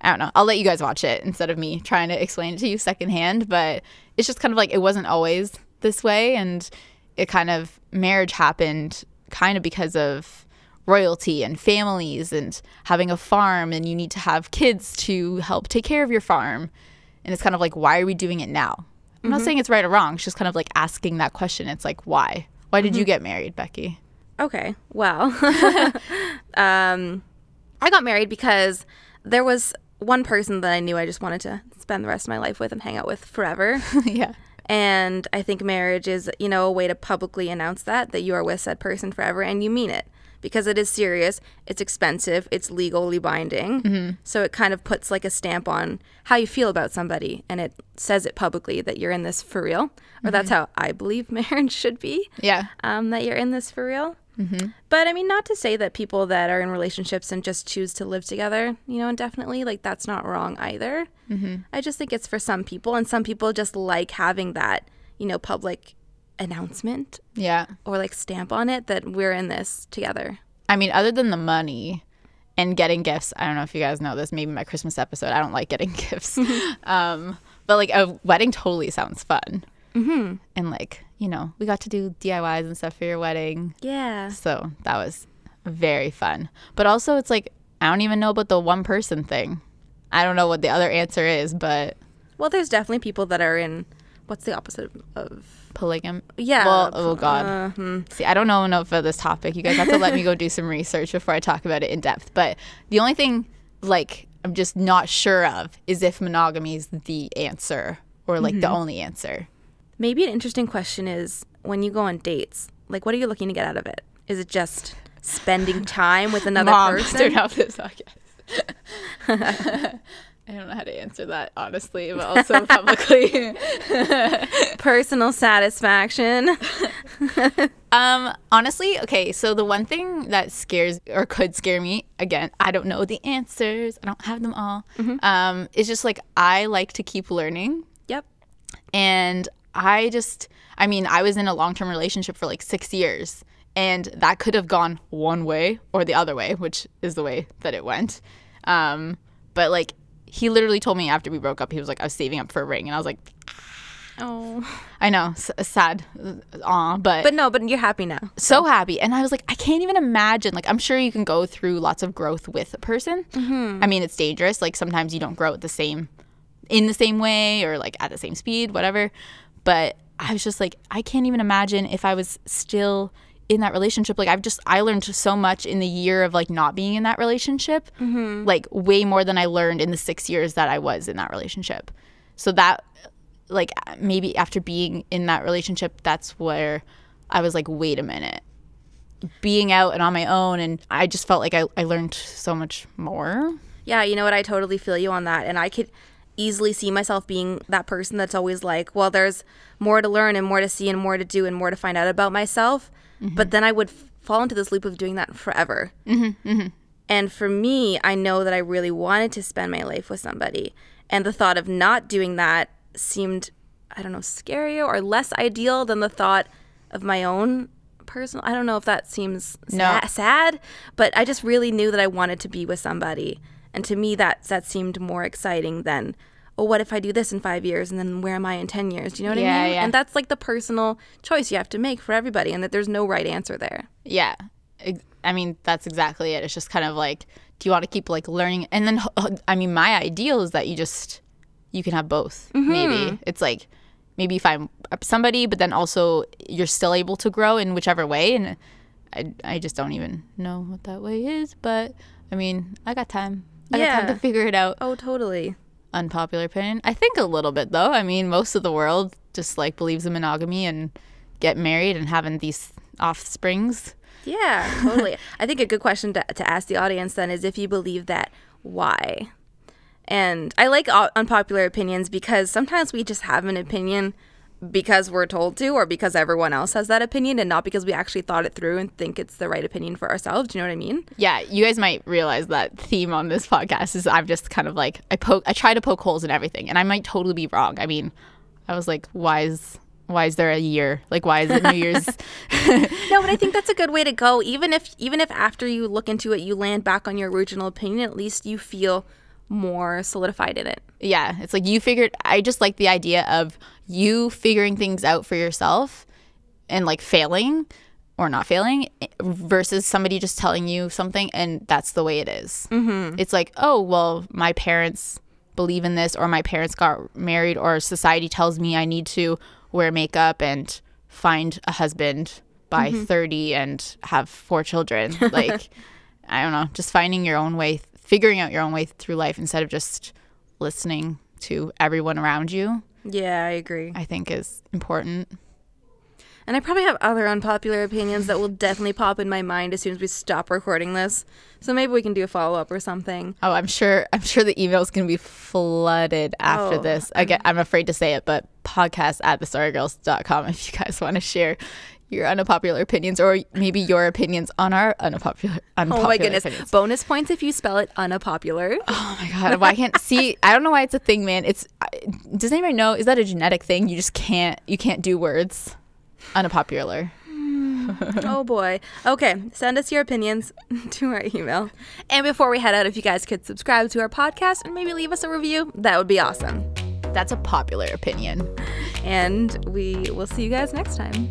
I don't know. I'll let you guys watch it instead of me trying to explain it to you secondhand. But it's just kind of like it wasn't always this way. And it kind of, marriage happened kind of because of royalty and families and having a farm. And you need to have kids to help take care of your farm. And it's kind of like, why are we doing it now? I'm not saying it's right or wrong. It's just kind of like asking that question. It's like, why? Why did you get married, Becky? Okay. Well, um, I got married because there was one person that I knew I just wanted to spend the rest of my life with and hang out with forever. yeah. And I think marriage is, you know, a way to publicly announce that that you are with said person forever and you mean it because it is serious, it's expensive, it's legally binding. So it kind of puts like a stamp on how you feel about somebody and it says it publicly that you're in this for real. Or that's how I believe marriage should be Yeah. um, that you're in this for real. Mm-hmm. But I mean, not to say that people that are in relationships and just choose to live together, you know, indefinitely, like that's not wrong either. Mm-hmm. I just think it's for some people, and some people just like having that, you know, public announcement Yeah. or like stamp on it that we're in this together. I mean, other than the money and getting gifts, I don't know if you guys know this. Maybe my Christmas episode, I don't like getting gifts. um, but like a wedding totally sounds fun. Mm-hmm. And like, you know, we got to do DIYs and stuff for your wedding. Yeah. So that was very fun. But also, it's like, I don't even know about the one person thing. I don't know what the other answer is, but Well, there's definitely people that are in what's the opposite of, of polygam. yeah. Well, oh God. uh, hmm. See, I don't know enough about this topic. You guys have to let me go do some research before I talk about it in depth. But the only thing, like, I'm just not sure of is if monogamy is the answer or like the only answer. Maybe an interesting question is when you go on dates, like what are you looking to get out of it? Is it just spending time with another Mom, person? turn off this podcast. I don't know how to answer that honestly, but also publicly. Personal satisfaction. Um, honestly, okay, so the one thing that scares or could scare me, again, I don't know the answers, I don't have them all. Um, is just like I like to keep learning. yep. And I just, I mean, I was in a long term relationship for like six years, and that could have gone one way or the other way, which is the way that it went. Um, but like, he literally told me after we broke up, he was like, I was saving up for a ring. And I was like, Oh. I know, s- sad, aw, but, But no, but you're happy now. so happy. And I was like, I can't even imagine. Like, I'm sure you can go through lots of growth with a person. I mean, it's dangerous. Like, sometimes you don't grow at the same, in the same way or like at the same speed, whatever. But I was just like, I can't even imagine if I was still in that relationship. Like, I've just, I learned so much in the year of like not being in that relationship, mm-hmm. like, way more than I learned in the six years that I was in that relationship. So that, like, maybe after being in that relationship, that's where I was like, wait a minute. Being out and on my own, and I just felt like I, I learned so much more. Yeah, you know what? I totally feel you on that. And I could easily see myself being that person that's always like, well, there's more to learn and more to see and more to do and more to find out about myself. Mm-hmm. But then I would f- fall into this loop of doing that forever. Mm-hmm. Mm-hmm. And for me, I know that I really wanted to spend my life with somebody. And the thought of not doing that seemed, I don't know, scarier or less ideal than the thought of my own personal. I don't know if that seems No. sa- sad, but I just really knew that I wanted to be with somebody. And to me, that, that seemed more exciting than, oh, what if I do this in five years and then where am I in 10 years? Do you know what Yeah, I mean? yeah. And that's like the personal choice you have to make for everybody, and that there's no right answer there. Yeah. I mean, that's exactly it. It's just kind of like, do you want to keep like learning? And then, I mean, my ideal is that you just, you can have both. Mm-hmm. Maybe it's like, maybe you find somebody, but then also you're still able to grow in whichever way. And I, I just don't even know what that way is. But I mean, I got time. I Yeah. time to figure it out. Oh, totally. Unpopular opinion. I think a little bit though. I mean, most of the world just like believes in monogamy and get married and having these offsprings. Yeah, totally. I think a good question to, to ask the audience then is if you believe that, why? And I like unpopular opinions because sometimes we just have an opinion because we're told to or because everyone else has that opinion and not because we actually thought it through and think it's the right opinion for ourselves. Do you know what I mean? Yeah, you guys might realize that theme on this podcast is I'm just kind of like I poke I try to poke holes in everything and I might totally be wrong. I mean, I was like, why is why is there a year? Like why is it New Year's? no, but I think that's a good way to go. Even if even if after you look into it you land back on your original opinion, at least you feel more solidified in it. Yeah, it's like you figured I just like the idea of you figuring things out for yourself and like failing or not failing versus somebody just telling you something and that's the way it is. Mm-hmm. It's like, oh, well, my parents believe in this or my parents got married or society tells me I need to wear makeup and find a husband by mm-hmm. 30 and have four children. Like, I don't know, just finding your own way, figuring out your own way through life instead of just listening to everyone around you. Yeah, I agree. I think is important. And I probably have other unpopular opinions that will definitely pop in my mind as soon as we stop recording this. So maybe we can do a follow up or something. Oh, I'm sure. I'm sure the email is going to be flooded after oh, this. I get, I'm afraid to say it, but podcast at thesorrygirls.com if you guys want to share your unpopular opinions or maybe your opinions on our unpopular, unpopular oh my goodness opinions. bonus points if you spell it unpopular oh my god why can't see i don't know why it's a thing man it's does anybody know is that a genetic thing you just can't you can't do words unpopular hmm. oh boy. Okay, send us your opinions to our email. And before we head out, if you guys could subscribe to our podcast and maybe leave us a review, that would be awesome. That's a popular opinion. And we will see you guys next time.